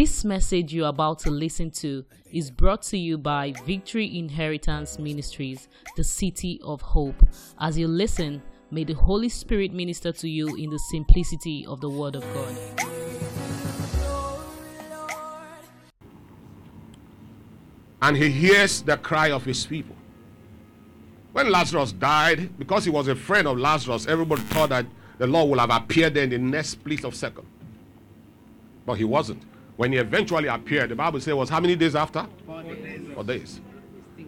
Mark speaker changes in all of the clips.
Speaker 1: This message you're about to listen to is brought to you by Victory Inheritance Ministries, the City of Hope. As you listen, may the Holy Spirit minister to you in the simplicity of the Word of God.
Speaker 2: and he hears the cry of his people. When Lazarus died, because he was a friend of Lazarus, everybody thought that the Lord would have appeared there in the next split of second. But he wasn't. When he eventually appeared, the Bible says was how many days after?
Speaker 3: Four days.
Speaker 2: Four days.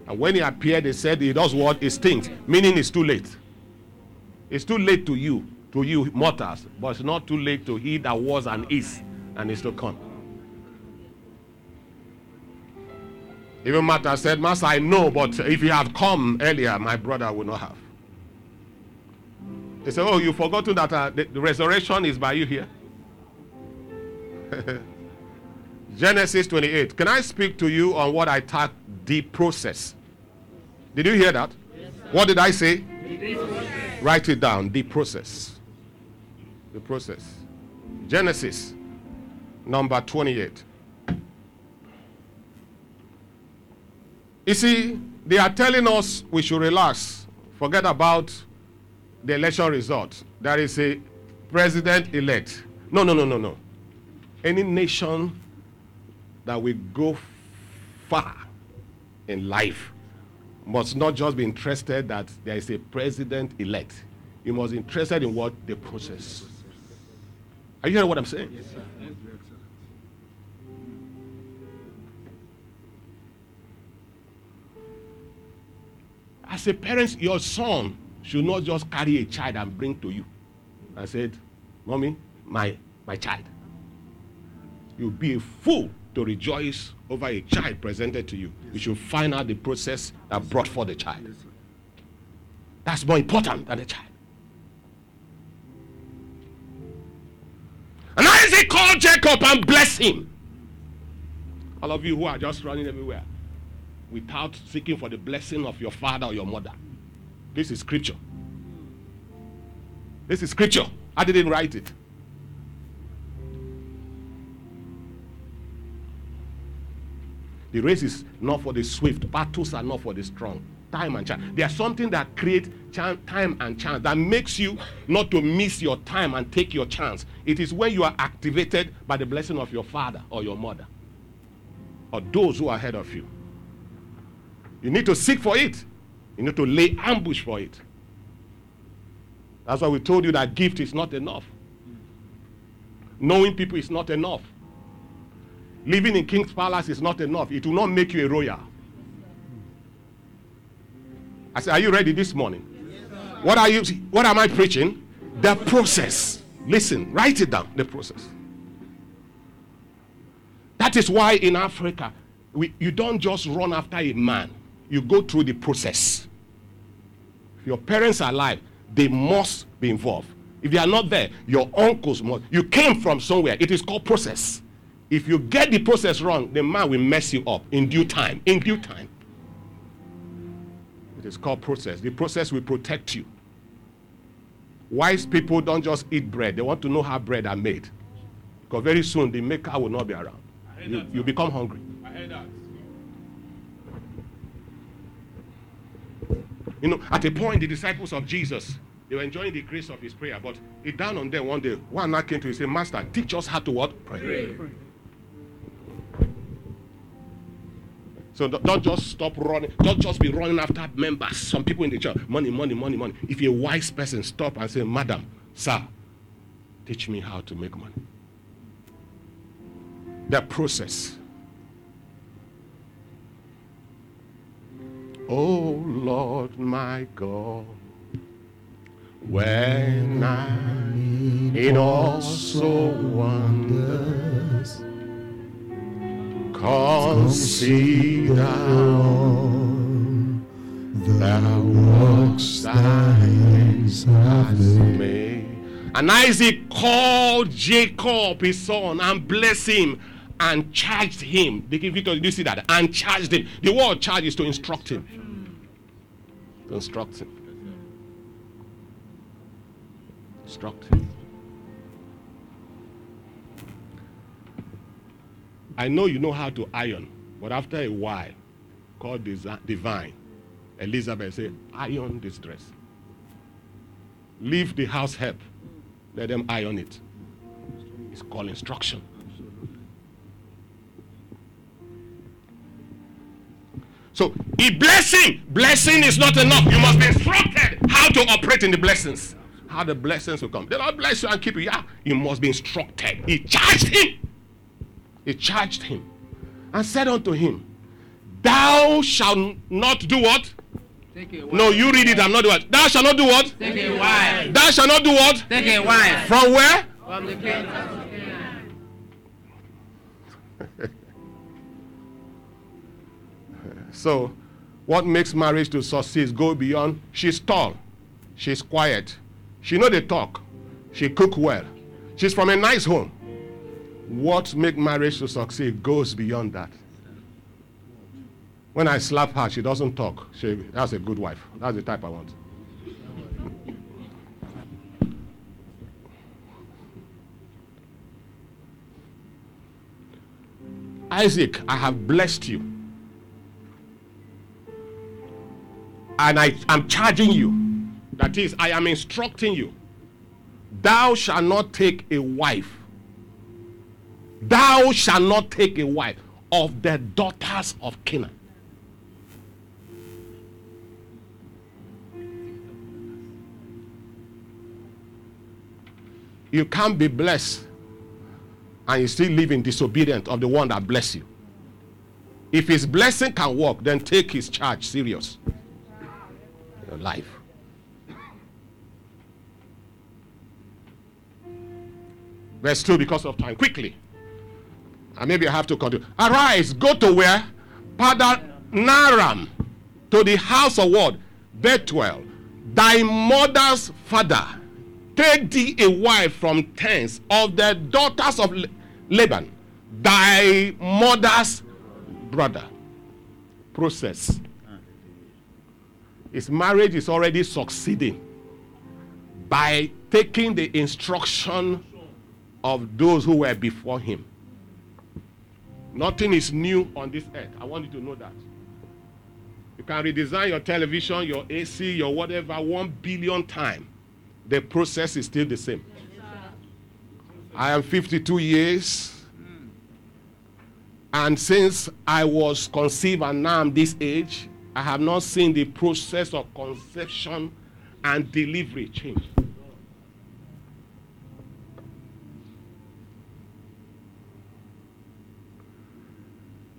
Speaker 2: And when he appeared, they said he does what? It stinks. Meaning it's too late. It's too late to you, to you mortals, but it's not too late to he that was and is and is to come. Even Martha said, Master, I know, but if you had come earlier, my brother would not have. They said, Oh, you've forgotten that uh, the, the resurrection is by you here. Genesis 28. Can I speak to you on what I tag the process? Did you hear that? what did I say? Write it down. The process. The process. Genesis number 28. You see, they are telling us we should relax, forget about the election result. There is a president elect. No, no, no, no, no. Any nation that will go far in life must not just be interested that there is a president elect. You must be interested in what the process. Are you hearing what I'm saying?
Speaker 3: Yes, sir.
Speaker 2: As a parent, your son should not just carry a child and bring to you I said, Mommy, my, my child. You'll be a fool to rejoice over a child presented to you. You should find out the process that brought forth the child. That's more important than the child. And Isaac called Jacob and blessed him. All of you who are just running everywhere without seeking for the blessing of your father or your mother. This is scripture. This is scripture. I didn't write it. The race is not for the swift, battles are not for the strong. Time and chance. There's something that creates chan- time and chance that makes you not to miss your time and take your chance. It is when you are activated by the blessing of your father or your mother or those who are ahead of you. You need to seek for it. You need to lay ambush for it. That's why we told you that gift is not enough. Knowing people is not enough. Living in King's Palace is not enough. It will not make you a royal. I said, Are you ready this morning? what are you what am I preaching? The process. Listen, write it down. The process. That is why in Africa, we, you don't just run after a man, you go through the process. If your parents are alive, they must be involved. If they are not there, your uncles must. You came from somewhere. It is called process. If you get the process wrong, the man will mess you up in due time. In due time. It is called process. The process will protect you. Wise people don't just eat bread, they want to know how bread are made. Because very soon the maker will not be around. You, you become hungry.
Speaker 3: I heard that.
Speaker 2: You know, at a point, the disciples of Jesus, they were enjoying the grace of his prayer, but it dawned on them one day. One man came to him and said, Master, teach us how to what? Pray. So don't just stop running. Don't just be running after members. Some people in the church, money, money, money, money. If you're a wise person, stop and say, Madam, sir, teach me how to make money. The process. Oh Lord my God, when I'm in awesome wonders, consider the works thy hands have made. And Isaac called Jacob his son and blessed him and charged him. Victor, did you see that? And charged him. The word charge is to instruct him. To instruct him. Instruct him. I know you know how to iron, but after a while, call uh, divine, Elizabeth said, iron this dress. Leave the house help. Let them iron it. It's called instruction. So, a blessing, blessing is not enough. You must be instructed how to operate in the blessings. How the blessings will come. The Lord bless you and keep you. Yeah, you must be instructed. He charged him. He charged him and said unto him, Thou shalt not do what? No, you read it. I'm not doing what. Thou shalt not do what?
Speaker 3: Take a wife.
Speaker 2: Thou shalt not do what?
Speaker 3: Take a wife.
Speaker 2: From where?
Speaker 3: From the king.
Speaker 2: so, what makes marriage to succeed go beyond? She's tall, she's quiet, she know they talk, she cook well, she's from a nice home. What make marriage to succeed goes beyond that. When I slap her, she doesn't talk. She, that's a good wife. That's the type I want. Isaac, I have blessed you. And I am charging you. That is, I am instructing you. Thou shalt not take a wife. Thou shalt not take a wife of the daughters of Canaan. You can't be blessed and you still live in disobedience of the one that bless you. If his blessing can work, then take his charge serious. Your life. Verse 2 because of time. Quickly. And maybe I have to continue. Arise, go to where? Padanaram. To the house of what? Bethuel. Thy mother's father Take thee a wife from tents of the daughters of Laban, thy mother's brother. Process. His marriage is already succeeding by taking the instruction of those who were before him. Nothing is new on this earth. I want you to know that. You can redesign your television, your AC, your whatever one billion times the process is still the same. I am 52 years. And since I was conceived and now I'm this age, I have not seen the process of conception and delivery change.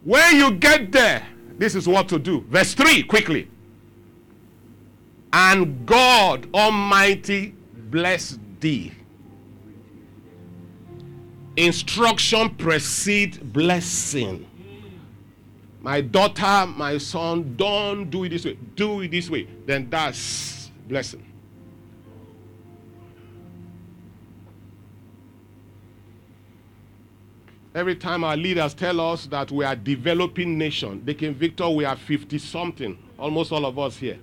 Speaker 2: When you get there, this is what to do. Verse 3, quickly. And God Almighty bless thee. Instruction precede blessing. My daughter, my son, don't do it this way. Do it this way. Then that's blessing. Every time our leaders tell us that we are developing nation, they can Victor, we are 50 something, almost all of us here,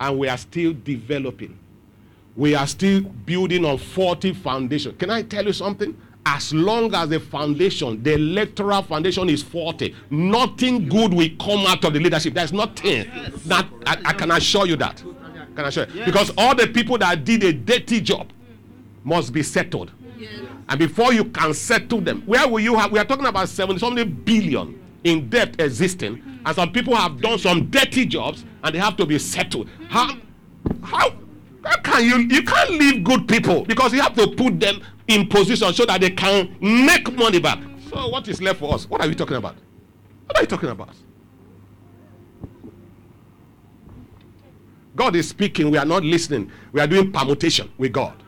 Speaker 2: and we are still developing we are still building on 40 foundation. Can I tell you something? As long as the foundation, the electoral foundation is 40, nothing good will come out of the leadership. There's nothing. That I, I can assure you that. Can I assure you? Because all the people that did a dirty job must be settled. And before you can settle them, where will you have? We are talking about 70 something billion in debt existing, and some people have done some dirty jobs and they have to be settled. How? How? How can you you can't leave good people because you have to put them in position so that they can make money back. So what is left for us? What are we talking about? What are you talking about? God is speaking, we are not listening. We are doing permutation with God.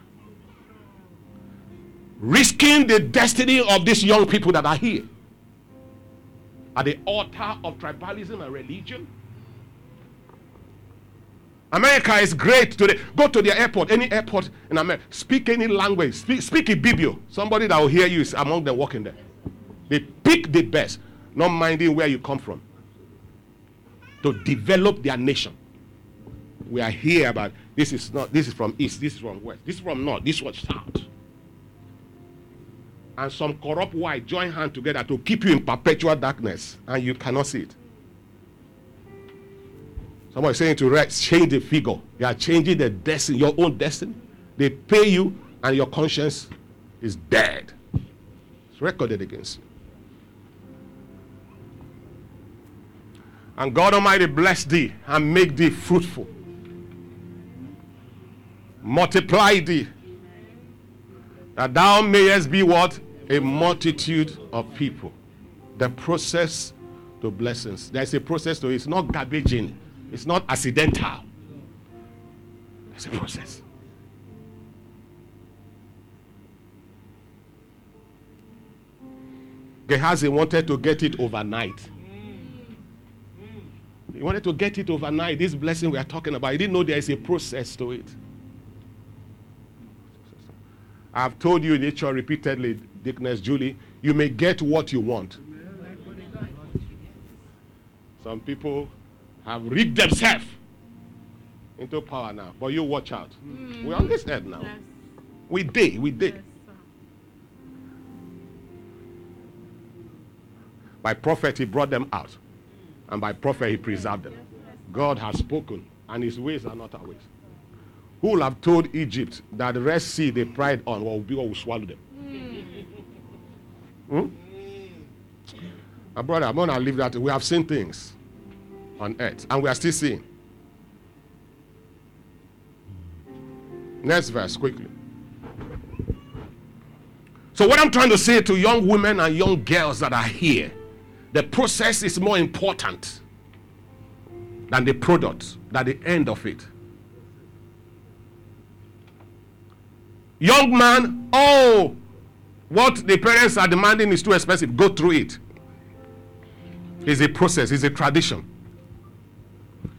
Speaker 2: Risking the destiny of these young people that are here at the altar of tribalism and religion America is great today. Go to the airport, any airport in America. Speak any language. Speak, speak Ibibio. Somebody that will hear you is among them walking there. They pick the best, not minding where you come from, to develop their nation. We are here but this is not this is from east, this is from west, this is from north, this was south. And some corrupt wife join hand together to keep you in perpetual darkness, and you cannot see it. Somebody saying to rest, change the figure. You are changing the destiny, your own destiny. They pay you, and your conscience is dead. It's recorded against you. And God Almighty bless thee and make thee fruitful. Multiply thee. That thou mayest be what? A multitude of people. The process to blessings. There's a process to it. It's not garbage in. It's not accidental. It's a process. Gehazi wanted to get it overnight. He wanted to get it overnight. This blessing we are talking about, he didn't know there is a process to it. I've told you, nature repeatedly, Deaconess Julie, you may get what you want. Some people have rigged themselves into power now, but you watch out. Mm. We're on this head now. We did, we did. By prophet, he brought them out. And by prophet, he preserved them. God has spoken, and his ways are not our ways. Who will have told Egypt that the Red Sea they pride on will be what will swallow them? Hmm? Brother, I'm going to leave that. We have seen things on earth, and we are still seeing. Next verse, quickly. So, what I'm trying to say to young women and young girls that are here the process is more important than the product, than the end of it. Young man, oh, what the parents are demanding is too expensive. Go through it. It's a process, it's a tradition.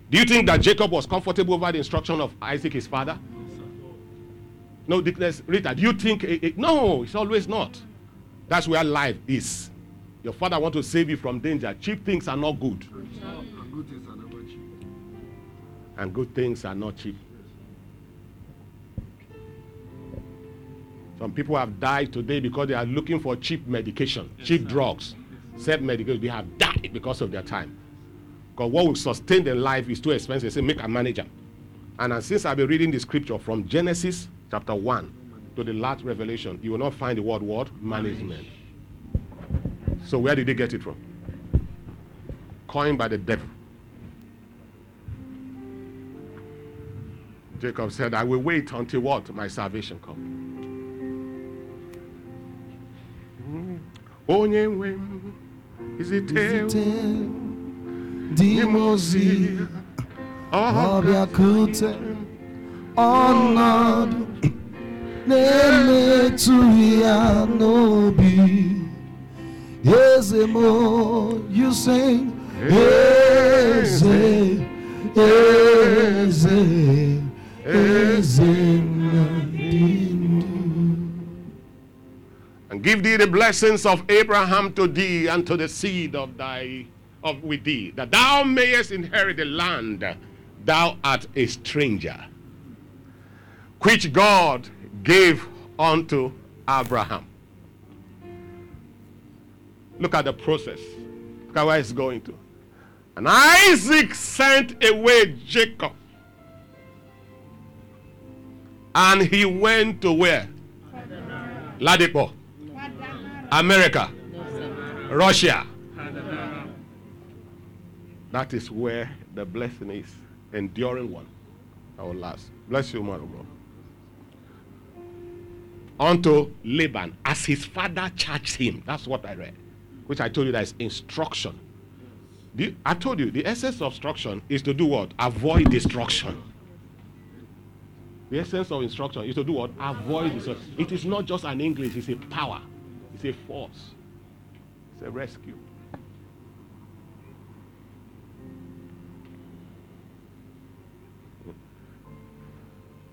Speaker 2: Do you think that Jacob was comfortable over the instruction of Isaac, his father? No, Deaconess, Rita, do you think? It, it, no, it's always not. That's where life is. Your father want to save you from danger. Cheap things are not good. And good things are not cheap. Some people have died today because they are looking for cheap medication, cheap drugs, safe medication. They have died because of their time. Because what will sustain their life is too expensive. They say, make a manager. And uh, since I've been reading the scripture from Genesis chapter 1 to the last revelation, you will not find the word word management. So where did they get it from? Coined by the devil. Jacob said, I will wait until what? My salvation comes. Onye nwe m izite
Speaker 4: dị m ozi.
Speaker 2: Ọ
Speaker 4: ọ bịakute ọnọdụ na-emetụghị ya n'obi. Eze m you sing eze eze eze
Speaker 2: give thee the blessings of Abraham to thee and to the seed of thy of with thee, that thou mayest inherit the land thou art a stranger, which God gave unto Abraham. Look at the process. Look at where it's going to. And Isaac sent away Jacob. And he went to where? Ladipo. America. Russia. That is where the blessing is. Enduring one. Will last. Bless you, man of. Unto Laban, as his father charged him. That's what I read. Which I told you that is instruction. I told you the essence of instruction is to do what? Avoid destruction. The essence of instruction is to do what? Avoid destruction. It is not just an English, it's a power, it's a force, it's a rescue.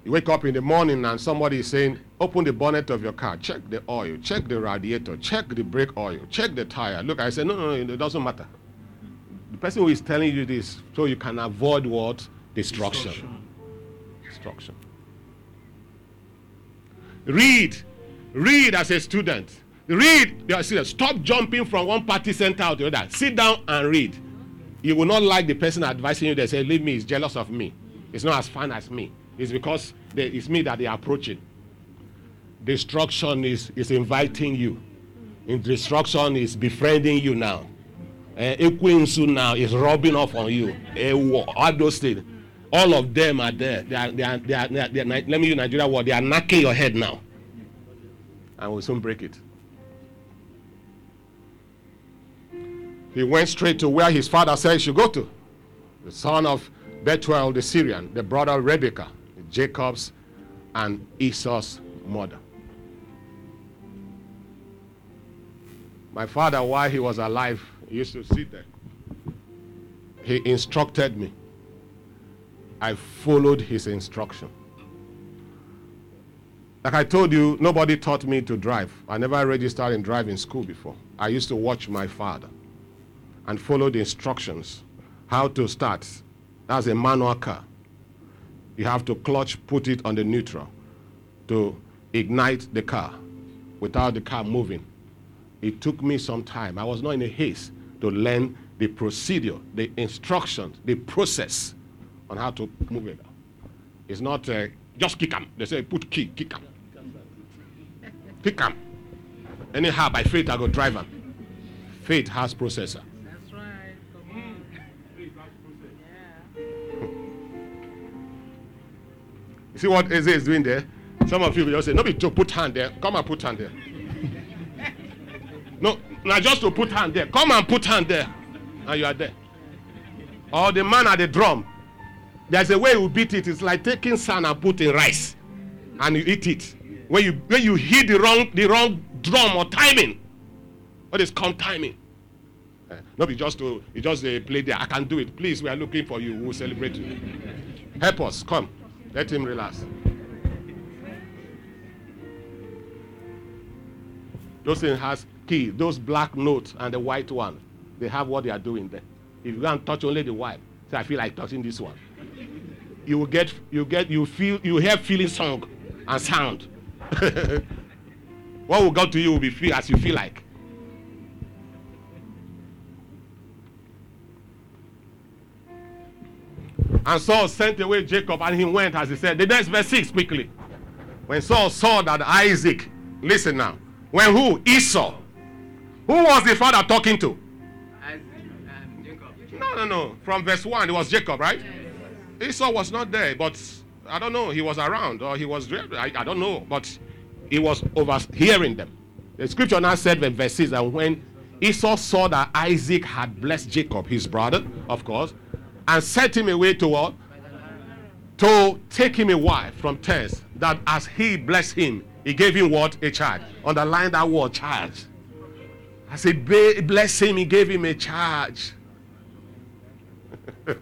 Speaker 2: You wake up in the morning and somebody is saying, Open the bonnet of your car, check the oil, check the radiator, check the brake oil, check the tire. Look, I said, No, no, no, it doesn't matter. The person who is telling you this so you can avoid what? Destruction. Destruction. Read. Read as a student. Read. Stop jumping from one party center to the other. Sit down and read. You will not like the person advising you. They say, "Leave me." He's jealous of me. It's not as fun as me. It's because they, it's me that they are approaching. Destruction is is inviting you. In destruction is befriending you now. Uh, Ekwensu now is rubbing off on you. All those things. All of them are there. They are, they are, they are, they are, they are, let me use Nigeria word. They are knocking your head now. And we'll soon break it. He went straight to where his father said he should go to. The son of Bethuel the Syrian, the brother of Rebekah, Jacob's and Esau's mother. My father, while he was alive, he used to sit there. He instructed me. I followed his instruction. Like I told you, nobody taught me to drive. I never registered in driving school before. I used to watch my father and follow the instructions how to start. That's a manual car. You have to clutch, put it on the neutral to ignite the car without the car moving. It took me some time. I was not in a haste to learn the procedure, the instructions, the process on how to move it. It's not uh, just kick 'em. They say put key, kick 'em. Kick 'em. Anyhow, by faith I go drive 'em. Faith has processor. See what Eze is doing there? Some of you will just say, no be to put hand there. Come and put hand there. no, now just to put hand there. Come and put hand there. And you are there. Or the man at the drum. There's a way you beat it. It's like taking sand and put in rice. And you eat it. When you when you hit the wrong the wrong drum or timing. What is come timing? Uh, no be just to you just uh, play there. I can do it. Please, we are looking for you. We'll celebrate you. Help us. Come. Let him relax. Those things has key. Those black notes and the white one, they have what they are doing there. If you go and touch only the white, say I feel like touching this one. You will get you get you feel you hear feeling song and sound. what will go to you will be feel as you feel like. And Saul sent away Jacob and he went as he said. The next verse 6 quickly. When Esau saw that Isaac, listen now. When who? Esau. Who was the father talking to?
Speaker 3: Isaac Jacob.
Speaker 2: No, no, no. From verse 1, it was Jacob, right? Esau was not there, but I don't know. He was around or he was. I, I don't know. But he was overhearing them. The scripture now said in verse 6 that when Esau saw that Isaac had blessed Jacob, his brother, of course, and sent him away to what? To take him a wife from tents, that as he blessed him, he gave him what? A charge. Underline that word, charge. As he blessed him, he gave him a charge.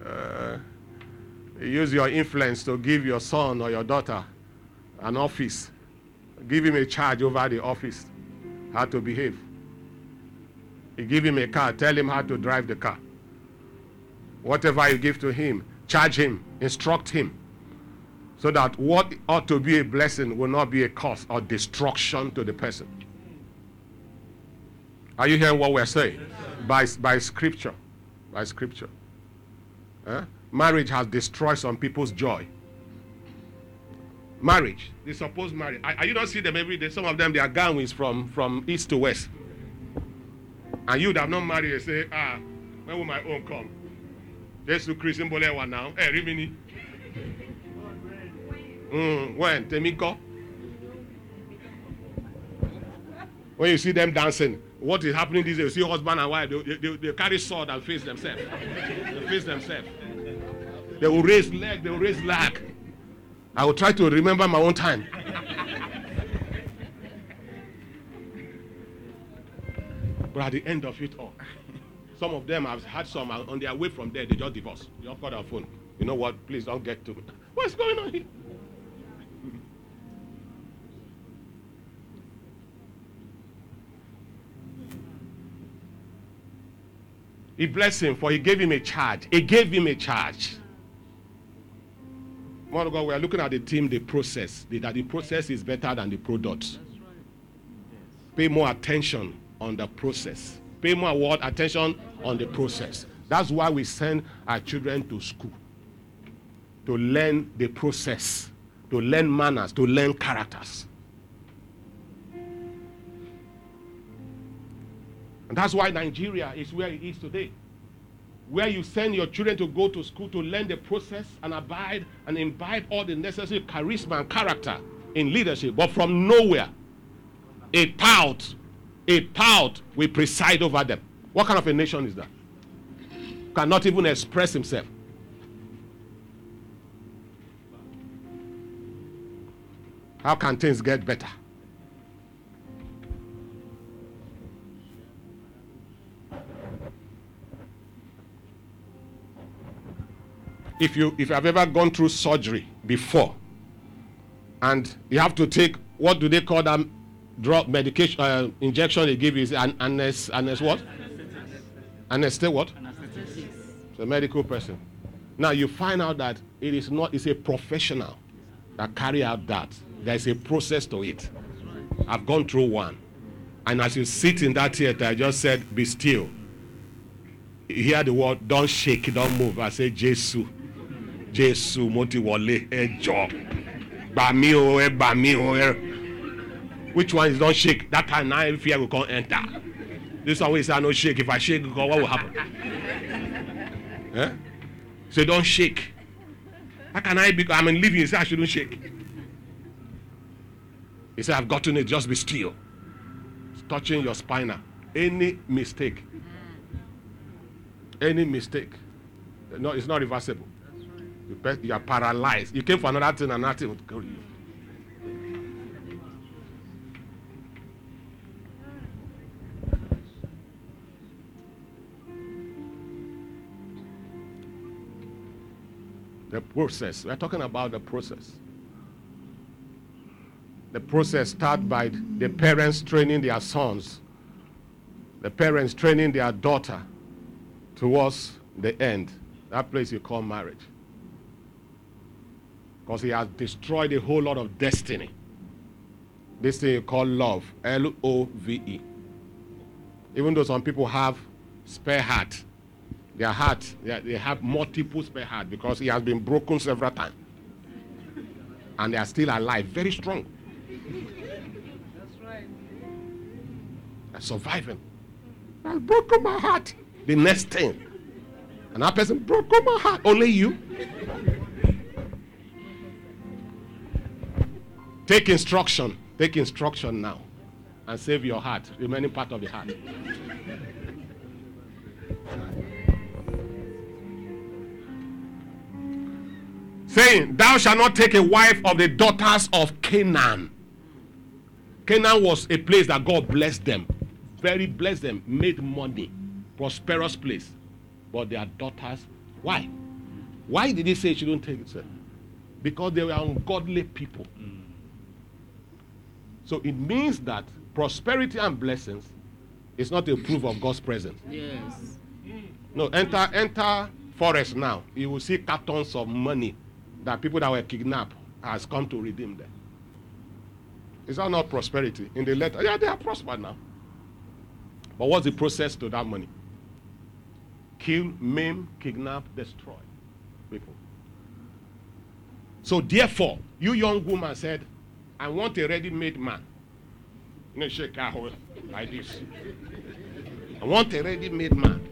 Speaker 2: Uh, you use your influence to give your son or your daughter an office. Give him a charge over the office, how to behave. You give him a car, tell him how to drive the car. Whatever you give to him, charge him, instruct him. So that what ought to be a blessing will not be a curse or destruction to the person. Are you hearing what we're saying? By, by scripture. By scripture. Marriage has destroyed some people's joy. Marriage, they suppose marriage. Are, are you don't see them every day? Some of them they are gowns from from east to west. And you that have not married, they say, ah, when will my own come? Jesu Christ symbol one now. Hey, Rimini. Mm, when? Temiko? When you see them dancing, what is happening these days? You see husband and wife, they, they, they carry sword and face themselves. they face themselves. They will raise leg, they will raise leg. I will try to remember my own time. At the end of it all, some of them have had some on their way from there, they just divorce. They just call their phone. You know what? Please don't get to me. What's going on here? He blessed him for he gave him a charge. He gave him a charge. Man of God, we are looking at the team, the process. The, that the process is better than the product.
Speaker 3: Right.
Speaker 2: pay more attention on the process. Pay more what? Attention on the process. That's why we send our children to school to learn the process, to learn manners, to learn characters. And that's why Nigeria is where it is today. Where you send your children to go to school to learn the process and abide and imbibe all the necessary charisma and character in leadership. But from nowhere, a tout, a tout will preside over them. What kind of a nation is that? Cannot even express himself. How can things get better? If you if have ever gone through surgery before, and you have to take what do they call that drug medication uh, injection they give you is an anes, anes what? Anesthetic what? It's a medical person. Now you find out that it is not. It's a professional that carry out that. There is a process to it. I've gone through one, and as you sit in that theater, I just said, "Be still." You hear the word, "Don't shake, don't move." I say, "Jesus, Jesus, mo ti wọlé, ẹ jọ̀ọ́, gbà mí o, ẹ gbà mí o, ẹ." Which one is don't shake? That time now fear will come enter. This one wey say I no shake. If I shake, what will happen? eh? So don't shake. How can I be? I'm in living. He said I shouldn't shake. He said I've gotten it. Just be still. It's touching your spinal. Any mistake, any mistake, no, it's not reversible. You, you are paralyzed. You came for another thing, and nothing would kill you. The process. We're talking about the process. The process starts by the parents training their sons, the parents training their daughter towards the end. That place you call marriage. Because he has destroyed a whole lot of destiny. This thing you call love. L O V E. Even though some people have spare heart, their heart, they, they have multiple spare heart because he has been broken several times. And they are still alive, very strong.
Speaker 3: That's right.
Speaker 2: They're surviving. I've broken my heart. The next thing. And that person broke my heart. Only you. Take instruction. Take instruction now. And save your heart, remaining part of the heart. Saying, Thou shalt not take a wife of the daughters of Canaan. Canaan was a place that God blessed them, very blessed them, made money, prosperous place. But their daughters, why? Why did he say she don't take it? Sir? Because they were ungodly people. So it means that prosperity and blessings is not a proof of God's presence.
Speaker 1: Yes.
Speaker 2: No, enter enter forest now. You will see cartons of money that people that were kidnapped has come to redeem them. Is that not prosperity? In the letter, yeah, they are prospered now. But what's the process to that money? Kill, maim, kidnap, destroy people. So therefore, you young woman said, I want a ready-made man. Shake like this. I want a ready-made man.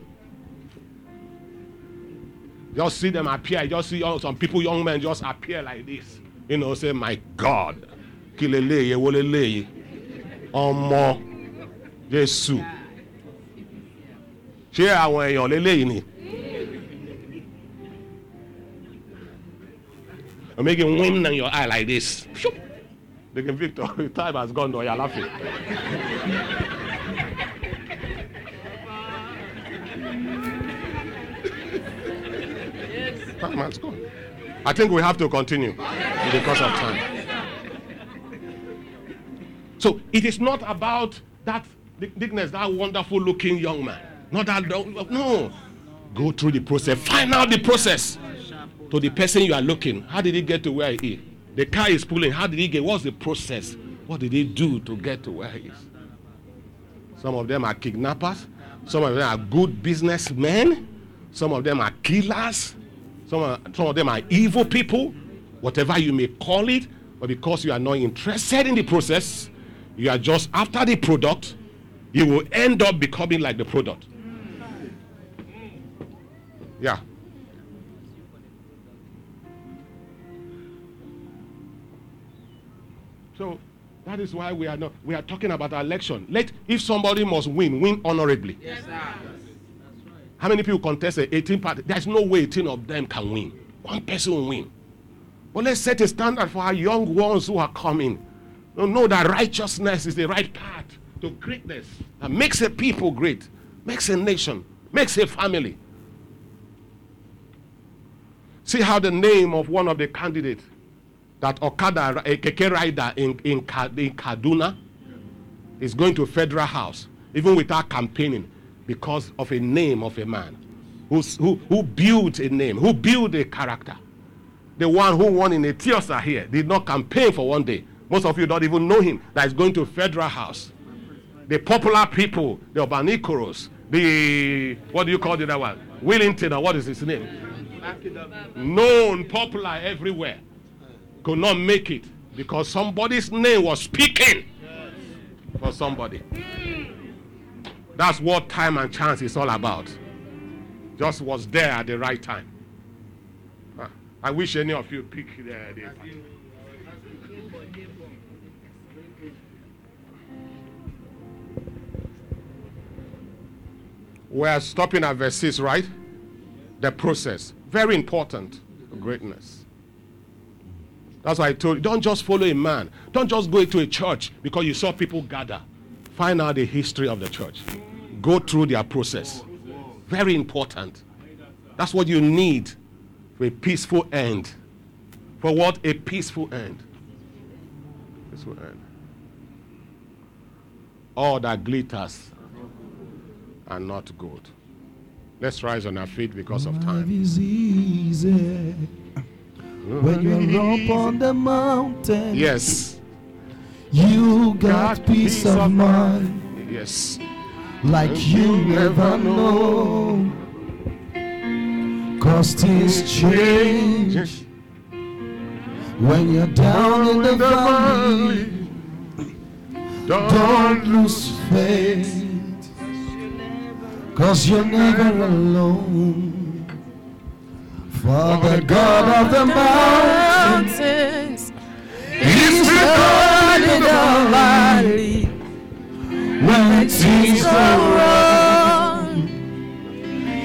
Speaker 2: Just see them appear. Just see all- some people, young men, just appear like this. You know, say, my God. Kileleye, woleleye. Ọmọ Jésù. Ṣé àwọn èèyàn lélẹ́yìí ni? I'm making wind in your eye like this. They can Victor, time has gone though, you're laughing. Time has gone. I think we have to continue because of time. So it is not about that Deaconess, that wonderful looking young man. Not that no. Go through the process. Find out the process to the person you are looking. How did he get to where he is? The car is pulling. How did he get? What's the process? What did he do to get to where he is? Some of them are kidnappers. Some of them are good businessmen. Some of them are killers. Some of, some of them are evil people. Whatever you may call it. But because you are not interested in the process, you are just after the product, you will end up becoming like the product. Yeah. So that is why we are not we are talking about election. Let if somebody must win, win honorably.
Speaker 3: Yes, sir.
Speaker 2: How many people contested 18 party? There's no way 18 of them can win. One person will win. But let's set a standard for our young ones who are coming. Know- Know that righteousness is the right path to greatness. That makes a people great, makes a nation, makes a family. See how the name of one of the candidates, that Okada, a keke rider in, in, in Kaduna, is going to federal house, even without campaigning, because of a name of a man who's, who, who built a name, who built a character. The one who won in Etiosa here did not campaign for one day. Most of you don't even know him that is going to federal house. The popular people, the Obanikoros, the, what do you call the other one? Willington, or what is his name? Known, popular everywhere. Could not make it because somebody's name was speaking for somebody. That's what time and chance is all about. Just was there at the right time. Ah, I wish any of you pick the, the We're stopping at verse 6, right? The process. Very important. Greatness. That's why I told you don't just follow a man. Don't just go into a church because you saw people gather. Find out the history of the church. Go through their process. Very important. That's what you need for a peaceful end. For what? A peaceful end. Peaceful end. All that glitters are not good. Let's rise on our feet because of time.
Speaker 4: is easy when you're up on the mountain.
Speaker 2: Yes.
Speaker 4: You got peace of mind
Speaker 2: Yes.
Speaker 4: Like you never know. Cause things change when you're down in the valley. Don't lose faith. Cause you're never alone. For the God of the mountains is the God in the valley. When things go wrong,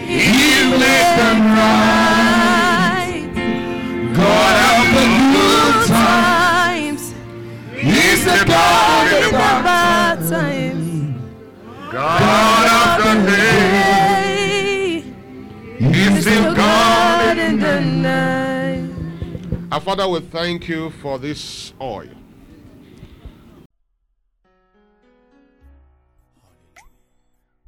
Speaker 4: He makes them right. God of the good times, He's the God in the bad times.
Speaker 2: God of the day. He's the God
Speaker 3: in the night.
Speaker 2: Our Father, we thank you for this oil.